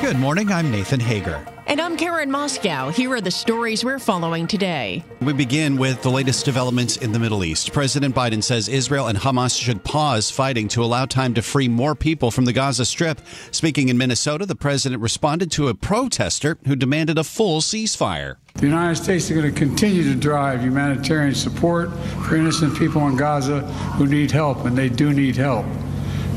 Good morning. I'm Nathan Hager. And I'm Karen Moskow. Here are the stories we're following today. We begin with the latest developments in the Middle East. President Biden says Israel and Hamas should pause fighting to allow time to free more people from the Gaza Strip. Speaking in Minnesota, the president responded to a protester who demanded a full ceasefire. The United States is going to continue to drive humanitarian support for innocent people in Gaza who need help, and they do need help.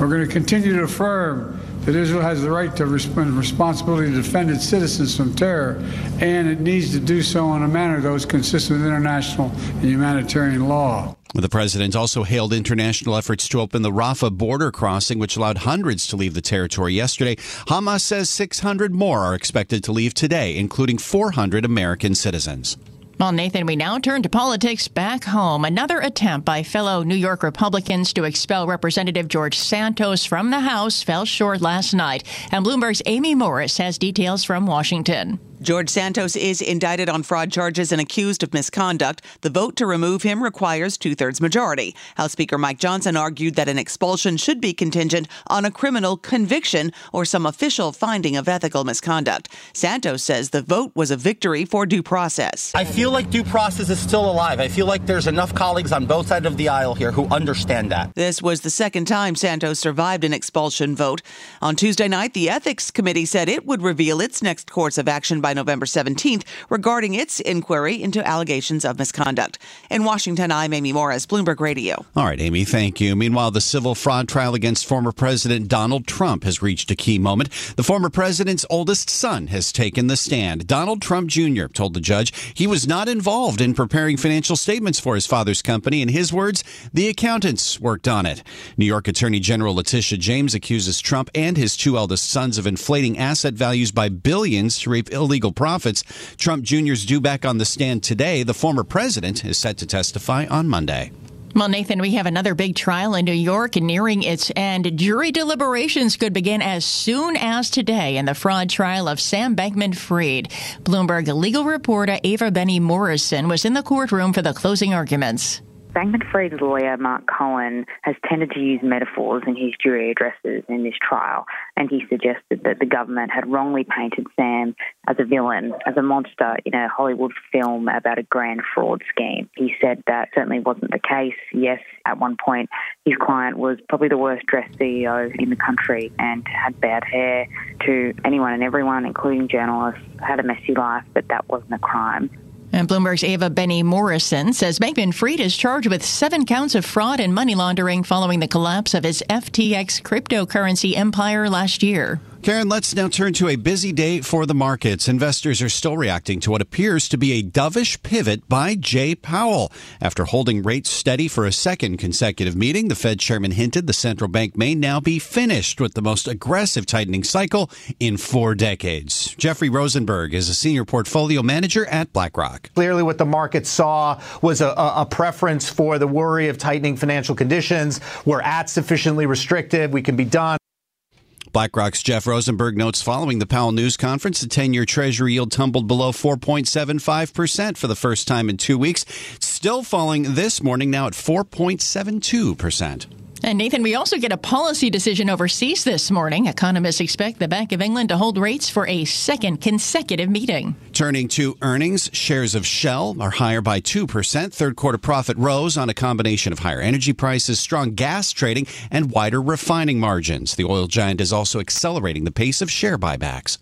We're going to continue to affirm that Israel has the right to and responsibility to defend its citizens from terror, and it needs to do so in a manner that is consistent with international and humanitarian law. The president also hailed international efforts to open the Rafah border crossing, which allowed hundreds to leave the territory yesterday. Hamas says 600 more are expected to leave today, including 400 American citizens. Well, Nathan, we now turn to politics back home. Another attempt by fellow New York Republicans to expel Representative George Santos from the House fell short last night. And Bloomberg's Amy Morris has details from Washington. George Santos is indicted on fraud charges and accused of misconduct. The vote to remove him requires two thirds majority. House Speaker Mike Johnson argued that an expulsion should be contingent on a criminal conviction or some official finding of ethical misconduct. Santos says the vote was a victory for due process. I feel like due process is still alive. I feel like there's enough colleagues on both sides of the aisle here who understand that. This was the second time Santos survived an expulsion vote. On Tuesday night, the Ethics Committee said it would reveal its next course of action by by November 17th regarding its inquiry into allegations of misconduct. In Washington, I'm Amy Morris, Bloomberg Radio. All right, Amy, thank you. Meanwhile, the civil fraud trial against former President Donald Trump has reached a key moment. The former president's oldest son has taken the stand. Donald Trump Jr. told the judge he was not involved in preparing financial statements for his father's company. In his words, the accountants worked on it. New York Attorney General Letitia James accuses Trump and his two eldest sons of inflating asset values by billions to reap illegal illegal profits. Trump Jr. is due back on the stand today. The former president is set to testify on Monday. Well, Nathan, we have another big trial in New York nearing its end. Jury deliberations could begin as soon as today in the fraud trial of Sam Bankman Fried. Bloomberg legal reporter Ava Benny Morrison was in the courtroom for the closing arguments. Bankman Fried's lawyer, Mark Cohen, has tended to use metaphors in his jury addresses in this trial, and he suggested that the government had wrongly painted Sam as a villain, as a monster in a Hollywood film about a grand fraud scheme. He said that certainly wasn't the case. Yes, at one point, his client was probably the worst dressed CEO in the country and had bad hair to anyone and everyone, including journalists, had a messy life, but that wasn't a crime. And Bloomberg's Ava Benny Morrison says Bankman Fried is charged with seven counts of fraud and money laundering following the collapse of his FTX cryptocurrency empire last year. Karen, let's now turn to a busy day for the markets. Investors are still reacting to what appears to be a dovish pivot by Jay Powell. After holding rates steady for a second consecutive meeting, the Fed chairman hinted the central bank may now be finished with the most aggressive tightening cycle in four decades. Jeffrey Rosenberg is a senior portfolio manager at BlackRock. Clearly, what the market saw was a, a preference for the worry of tightening financial conditions. We're at sufficiently restrictive. We can be done. BlackRock's Jeff Rosenberg notes following the Powell News Conference, the 10 year Treasury yield tumbled below 4.75% for the first time in two weeks, still falling this morning, now at 4.72%. And Nathan, we also get a policy decision overseas this morning. Economists expect the Bank of England to hold rates for a second consecutive meeting. Turning to earnings, shares of Shell are higher by 2%. Third quarter profit rose on a combination of higher energy prices, strong gas trading, and wider refining margins. The oil giant is also accelerating the pace of share buybacks.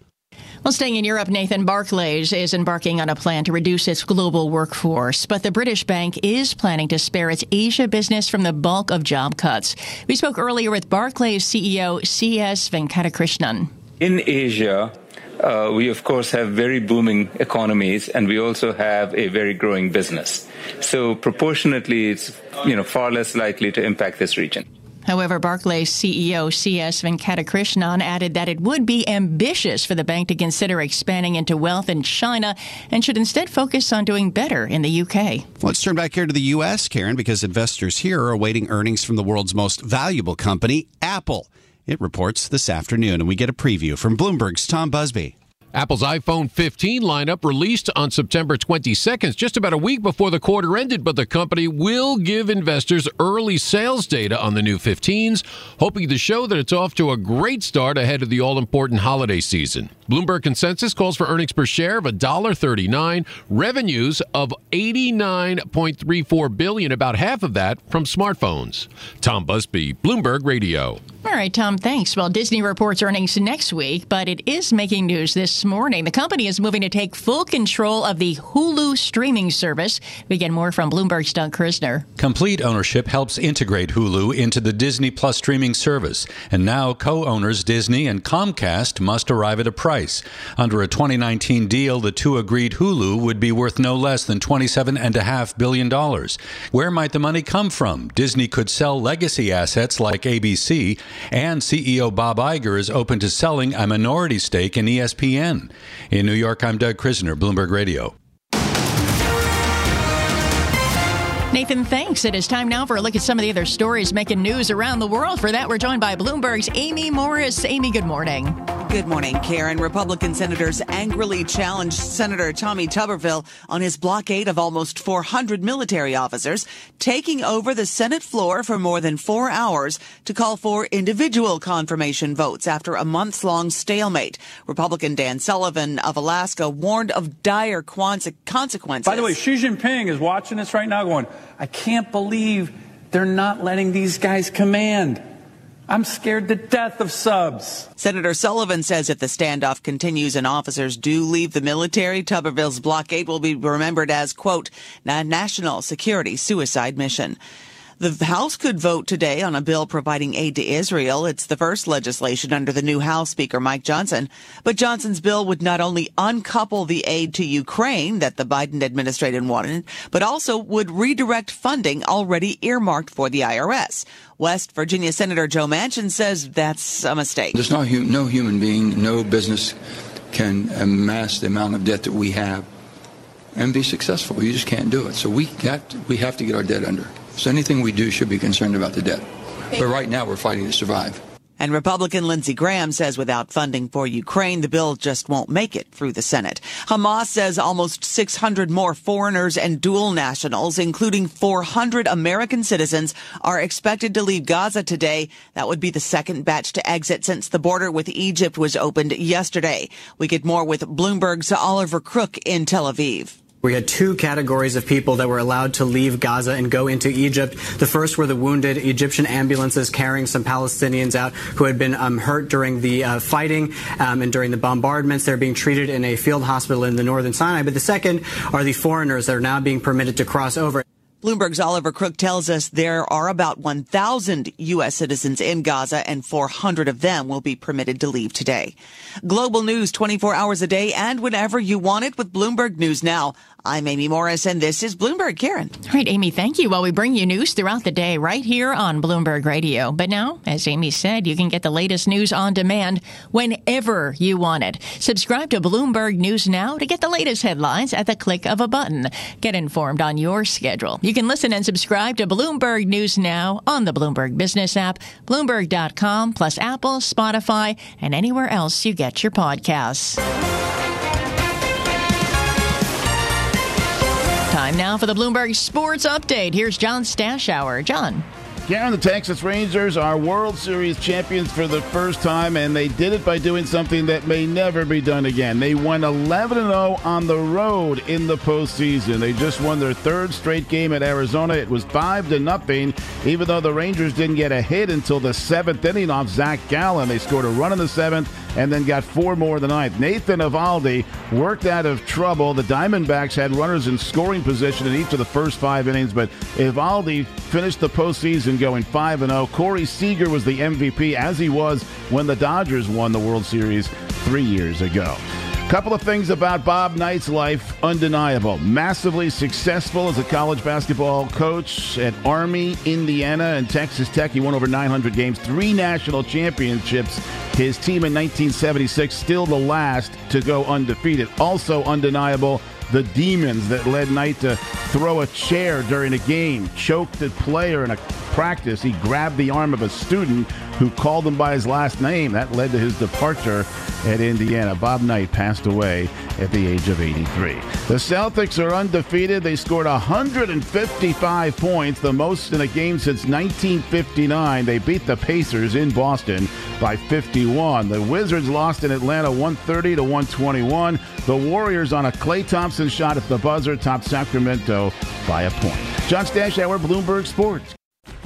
Well, staying in Europe, Nathan Barclays is embarking on a plan to reduce its global workforce, but the British bank is planning to spare its Asia business from the bulk of job cuts. We spoke earlier with Barclays CEO C.S. Venkatakrishnan. In Asia, uh, we of course have very booming economies and we also have a very growing business. So proportionately, it's you know far less likely to impact this region. However, Barclays CEO C.S. Venkatakrishnan added that it would be ambitious for the bank to consider expanding into wealth in China and should instead focus on doing better in the UK. Let's turn back here to the U.S., Karen, because investors here are awaiting earnings from the world's most valuable company, Apple. It reports this afternoon, and we get a preview from Bloomberg's Tom Busby. Apple's iPhone 15 lineup released on September 22nd, just about a week before the quarter ended, but the company will give investors early sales data on the new 15s, hoping to show that it's off to a great start ahead of the all important holiday season. Bloomberg consensus calls for earnings per share of $1.39, revenues of 89.34 billion, about half of that from smartphones. Tom Busby, Bloomberg Radio. All right, Tom, thanks. Well, Disney reports earnings next week, but it is making news this morning. The company is moving to take full control of the Hulu streaming service. We get more from Bloomberg's Doug Krisner. Complete ownership helps integrate Hulu into the Disney Plus streaming service, and now co owners Disney and Comcast must arrive at a price. Under a 2019 deal, the two agreed Hulu would be worth no less than $27.5 billion. Where might the money come from? Disney could sell legacy assets like ABC and CEO Bob Iger is open to selling a minority stake in ESPN. In New York, I'm Doug Krisner, Bloomberg Radio. Nathan, thanks. It is time now for a look at some of the other stories making news around the world. For that, we're joined by Bloomberg's Amy Morris. Amy, good morning. Good morning, Karen. Republican senators angrily challenged Senator Tommy Tuberville on his blockade of almost 400 military officers, taking over the Senate floor for more than four hours to call for individual confirmation votes after a months long stalemate. Republican Dan Sullivan of Alaska warned of dire consequences. By the way, Xi Jinping is watching this right now going, I can't believe they're not letting these guys command. I'm scared to death of subs. Senator Sullivan says if the standoff continues and officers do leave the military, Tuberville's blockade will be remembered as, quote, a national security suicide mission. The House could vote today on a bill providing aid to Israel. It's the first legislation under the new House Speaker Mike Johnson. But Johnson's bill would not only uncouple the aid to Ukraine that the Biden administration wanted, but also would redirect funding already earmarked for the IRS. West Virginia Senator Joe Manchin says that's a mistake. There's no, no human being, no business can amass the amount of debt that we have and be successful. You just can't do it. So we got we have to get our debt under. So anything we do should be concerned about the debt. But right now we're fighting to survive. And Republican Lindsey Graham says without funding for Ukraine, the bill just won't make it through the Senate. Hamas says almost 600 more foreigners and dual nationals, including 400 American citizens, are expected to leave Gaza today. That would be the second batch to exit since the border with Egypt was opened yesterday. We get more with Bloomberg's Oliver Crook in Tel Aviv. We had two categories of people that were allowed to leave Gaza and go into Egypt. The first were the wounded Egyptian ambulances carrying some Palestinians out who had been um, hurt during the uh, fighting um, and during the bombardments. They're being treated in a field hospital in the northern Sinai. But the second are the foreigners that are now being permitted to cross over. Bloomberg's Oliver Crook tells us there are about 1,000 U.S. citizens in Gaza and 400 of them will be permitted to leave today. Global news 24 hours a day and whenever you want it with Bloomberg News Now. I'm Amy Morris, and this is Bloomberg Karen. All right, Amy, thank you. Well, we bring you news throughout the day right here on Bloomberg Radio. But now, as Amy said, you can get the latest news on demand whenever you want it. Subscribe to Bloomberg News Now to get the latest headlines at the click of a button. Get informed on your schedule. You can listen and subscribe to Bloomberg News Now on the Bloomberg Business app, Bloomberg.com, plus Apple, Spotify, and anywhere else you get your podcasts. Time now for the Bloomberg Sports Update. Here's John Stashower. John. Karen, the Texas Rangers are World Series champions for the first time, and they did it by doing something that may never be done again. They won 11 0 on the road in the postseason. They just won their third straight game at Arizona. It was 5 to nothing, even though the Rangers didn't get a hit until the seventh inning off Zach Gallen. They scored a run in the seventh and then got four more in the ninth. Nathan Eovaldi worked out of trouble. The Diamondbacks had runners in scoring position in each of the first five innings, but Eovaldi finished the postseason going 5 0. Corey Seager was the MVP, as he was when the Dodgers won the World Series three years ago. Couple of things about Bob Knight's life undeniable. Massively successful as a college basketball coach at Army, Indiana, and Texas Tech. He won over 900 games, three national championships. His team in 1976, still the last to go undefeated. Also undeniable the demons that led Knight to throw a chair during a game, choked a player in a practice. He grabbed the arm of a student who called him by his last name. That led to his departure at Indiana. Bob Knight passed away at the age of 83. The Celtics are undefeated. They scored 155 points, the most in a game since 1959. They beat the Pacers in Boston by 51. The Wizards lost in Atlanta 130 to 121. The Warriors on a Klay Thompson shot at the buzzer topped Sacramento by a point. John Stashower, Bloomberg Sports.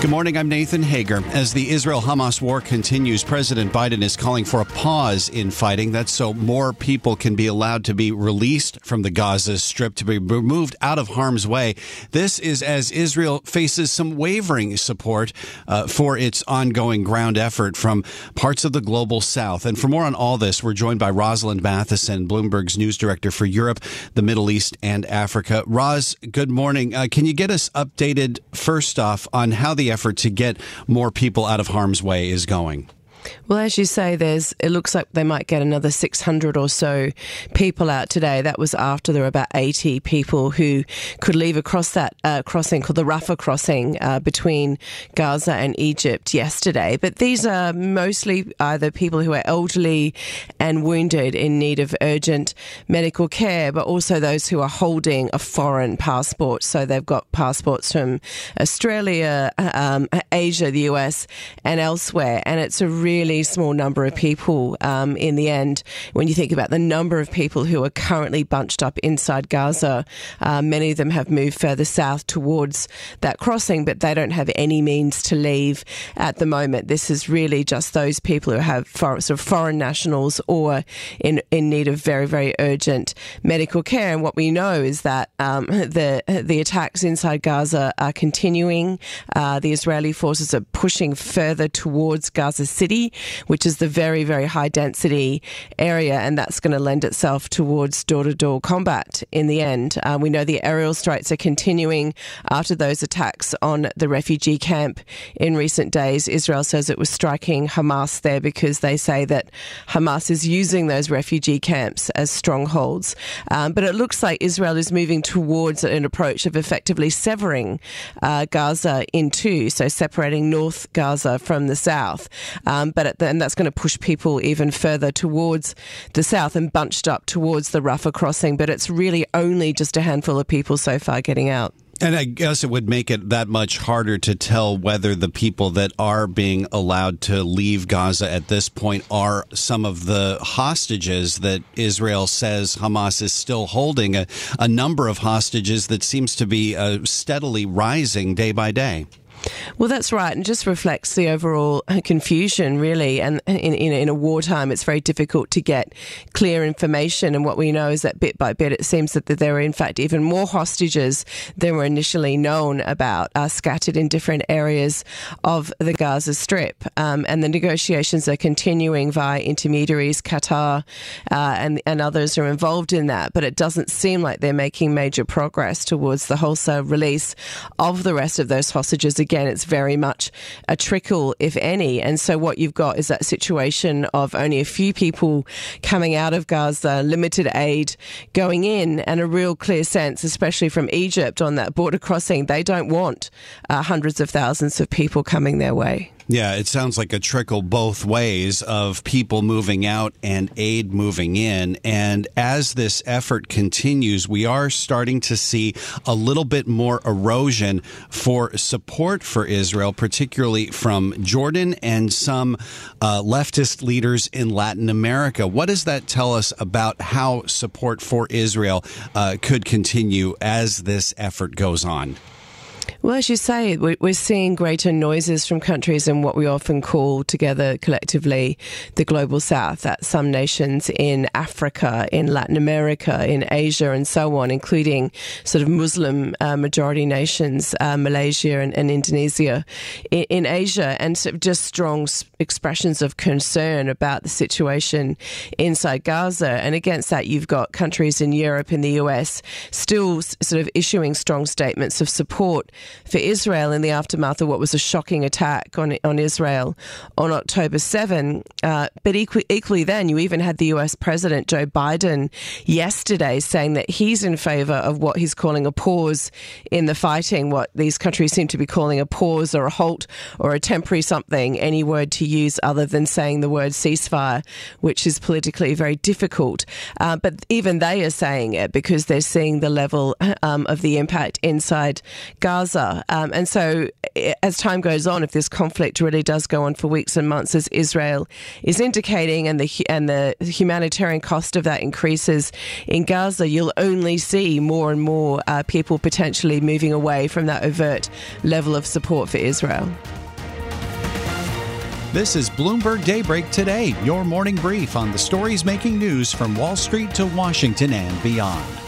Good morning. I'm Nathan Hager. As the Israel Hamas war continues, President Biden is calling for a pause in fighting. That's so more people can be allowed to be released from the Gaza Strip to be removed out of harm's way. This is as Israel faces some wavering support uh, for its ongoing ground effort from parts of the global south. And for more on all this, we're joined by Rosalind Matheson, Bloomberg's news director for Europe, the Middle East, and Africa. Roz, good morning. Uh, can you get us updated first off on how the effort to get more people out of harm's way is going? Well, as you say, there's it looks like they might get another 600 or so people out today. That was after there were about 80 people who could leave across that uh, crossing called the Rafah crossing uh, between Gaza and Egypt yesterday. But these are mostly either people who are elderly and wounded in need of urgent medical care, but also those who are holding a foreign passport. So they've got passports from Australia, um, Asia, the US, and elsewhere. And it's a really small number of people um, in the end. When you think about the number of people who are currently bunched up inside Gaza, uh, many of them have moved further south towards that crossing, but they don't have any means to leave at the moment. This is really just those people who have for, sort of foreign nationals or in in need of very very urgent medical care. And what we know is that um, the the attacks inside Gaza are continuing. Uh, the Israeli forces are pushing further towards Gaza City which is the very, very high density area, and that's going to lend itself towards door to door combat in the end. Uh, we know the aerial strikes are continuing after those attacks on the refugee camp in recent days. Israel says it was striking Hamas there because they say that Hamas is using those refugee camps as strongholds. Um, but it looks like Israel is moving towards an approach of effectively severing uh, Gaza in two, so separating North Gaza from the south. Um, um, but the, and that's going to push people even further towards the south and bunched up towards the Rafah crossing. But it's really only just a handful of people so far getting out. And I guess it would make it that much harder to tell whether the people that are being allowed to leave Gaza at this point are some of the hostages that Israel says Hamas is still holding, a, a number of hostages that seems to be uh, steadily rising day by day. Well, that's right, and just reflects the overall confusion, really. And in, in, in, a wartime, it's very difficult to get clear information. And what we know is that bit by bit, it seems that there are, in fact, even more hostages than were initially known about, are scattered in different areas of the Gaza Strip. Um, and the negotiations are continuing via intermediaries. Qatar uh, and, and others are involved in that, but it doesn't seem like they're making major progress towards the wholesale release of the rest of those hostages again, it's very much a trickle, if any. And so what you've got is that situation of only a few people coming out of Gaza, limited aid going in, and a real clear sense, especially from Egypt on that border crossing, they don't want uh, hundreds of thousands of people coming their way. Yeah, it sounds like a trickle both ways of people moving out and aid moving in. And as this effort continues, we are starting to see a little bit more erosion for support for Israel, particularly from Jordan and some uh, leftist leaders in Latin America. What does that tell us about how support for Israel uh, could continue as this effort goes on? Well, as you say, we're seeing greater noises from countries in what we often call together collectively the global south. That some nations in Africa, in Latin America, in Asia, and so on, including sort of Muslim uh, majority nations, uh, Malaysia and, and Indonesia, in, in, Asia, and sort of just strong expressions of concern about the situation inside Gaza. And against that, you've got countries in Europe and the US still sort of issuing strong statements of support for Israel in the aftermath of what was a shocking attack on on Israel on October 7. Uh, but equally, equally, then, you even had the US President Joe Biden yesterday saying that he's in favor of what he's calling a pause in the fighting, what these countries seem to be calling a pause or a halt or a temporary something, any word to use other than saying the word ceasefire, which is politically very difficult. Uh, but even they are saying it because they're seeing the level um, of the impact inside Gaza. Gaza. Um, and so, as time goes on, if this conflict really does go on for weeks and months, as Israel is indicating, and the and the humanitarian cost of that increases in Gaza, you'll only see more and more uh, people potentially moving away from that overt level of support for Israel. This is Bloomberg Daybreak Today, your morning brief on the stories making news from Wall Street to Washington and beyond.